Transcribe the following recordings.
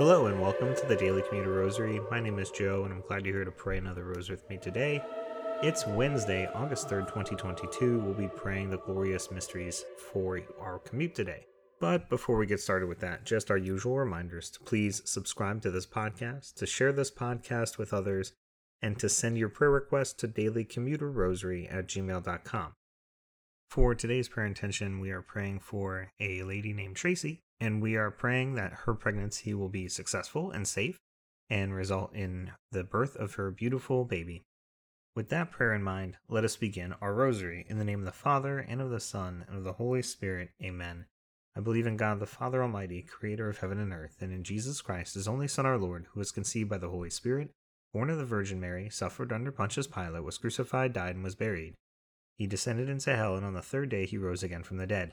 Hello and welcome to the Daily Commuter Rosary. My name is Joe and I'm glad you're here to pray another rosary with me today. It's Wednesday, August 3rd, 2022. We'll be praying the glorious mysteries for our commute today. But before we get started with that, just our usual reminders to please subscribe to this podcast, to share this podcast with others, and to send your prayer requests to dailycommuterrosary at gmail.com. For today's prayer intention, we are praying for a lady named Tracy, and we are praying that her pregnancy will be successful and safe and result in the birth of her beautiful baby. With that prayer in mind, let us begin our rosary in the name of the Father, and of the Son, and of the Holy Spirit. Amen. I believe in God the Father Almighty, creator of heaven and earth, and in Jesus Christ, his only Son, our Lord, who was conceived by the Holy Spirit, born of the Virgin Mary, suffered under Pontius Pilate, was crucified, died, and was buried he descended into hell, and on the third day he rose again from the dead.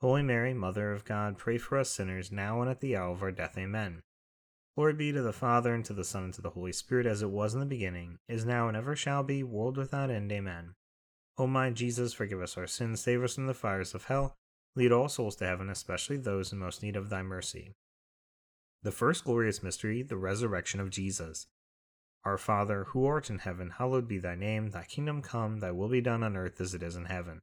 Holy Mary, Mother of God, pray for us sinners, now and at the hour of our death. Amen. Glory be to the Father, and to the Son, and to the Holy Spirit, as it was in the beginning, is now, and ever shall be, world without end. Amen. O my Jesus, forgive us our sins, save us from the fires of hell, lead all souls to heaven, especially those in most need of thy mercy. The first glorious mystery, the resurrection of Jesus. Our Father, who art in heaven, hallowed be thy name. Thy kingdom come, thy will be done on earth as it is in heaven.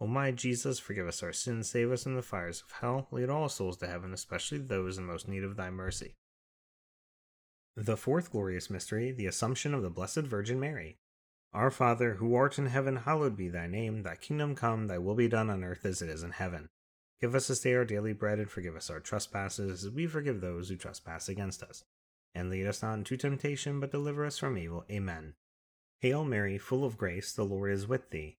O my Jesus, forgive us our sins, save us from the fires of hell, lead all souls to heaven, especially those in most need of thy mercy. The fourth glorious mystery, the Assumption of the Blessed Virgin Mary. Our Father, who art in heaven, hallowed be thy name, thy kingdom come, thy will be done on earth as it is in heaven. Give us this day our daily bread, and forgive us our trespasses, as we forgive those who trespass against us and lead us not into temptation, but deliver us from evil. Amen. Hail Mary, full of grace, the Lord is with thee.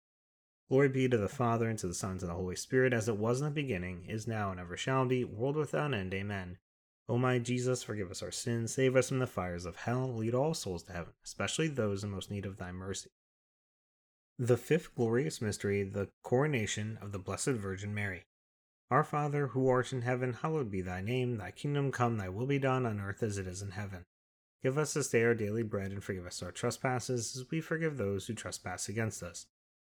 Glory be to the Father, and to the Son, and to the Holy Spirit, as it was in the beginning, is now, and ever shall be, world without end. Amen. O my Jesus, forgive us our sins, save us from the fires of hell, lead all souls to heaven, especially those in most need of thy mercy. The fifth glorious mystery, the coronation of the Blessed Virgin Mary. Our Father, who art in heaven, hallowed be thy name, thy kingdom come, thy will be done on earth as it is in heaven. Give us this day our daily bread, and forgive us our trespasses, as we forgive those who trespass against us.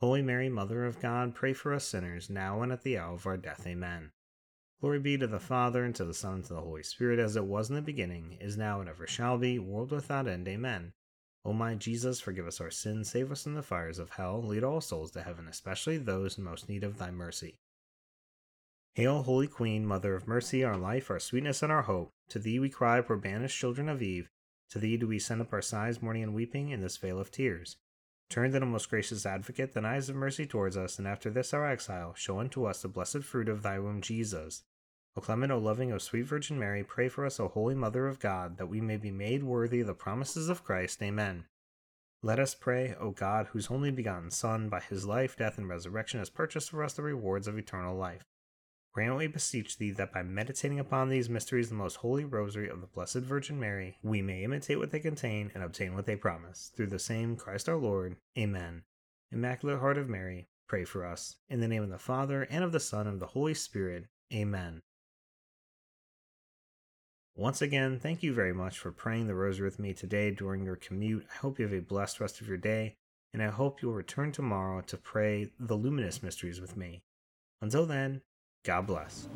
Holy Mary, Mother of God, pray for us sinners now and at the hour of our death. Amen. Glory be to the Father, and to the Son, and to the Holy Spirit, as it was in the beginning, is now, and ever shall be, world without end. Amen. O my Jesus, forgive us our sins, save us from the fires of hell, lead all souls to heaven, especially those in most need of thy mercy. Hail, Holy Queen, Mother of Mercy, our life, our sweetness, and our hope. To thee we cry, poor banished children of Eve. To thee do we send up our sighs, mourning and weeping, in this vale of tears. Turn then, O most gracious Advocate, thine eyes of mercy towards us, and after this our exile, show unto us the blessed fruit of thy womb, Jesus. O clement, O loving, O sweet Virgin Mary, pray for us, O holy Mother of God, that we may be made worthy the promises of Christ. Amen. Let us pray, O God, whose only begotten Son, by his life, death, and resurrection, has purchased for us the rewards of eternal life. Grant, we beseech thee, that by meditating upon these mysteries of the most holy rosary of the Blessed Virgin Mary, we may imitate what they contain and obtain what they promise. Through the same Christ our Lord. Amen. Immaculate Heart of Mary, pray for us. In the name of the Father, and of the Son, and of the Holy Spirit. Amen. Once again, thank you very much for praying the rosary with me today during your commute. I hope you have a blessed rest of your day, and I hope you'll return tomorrow to pray the luminous mysteries with me. Until then, God bless.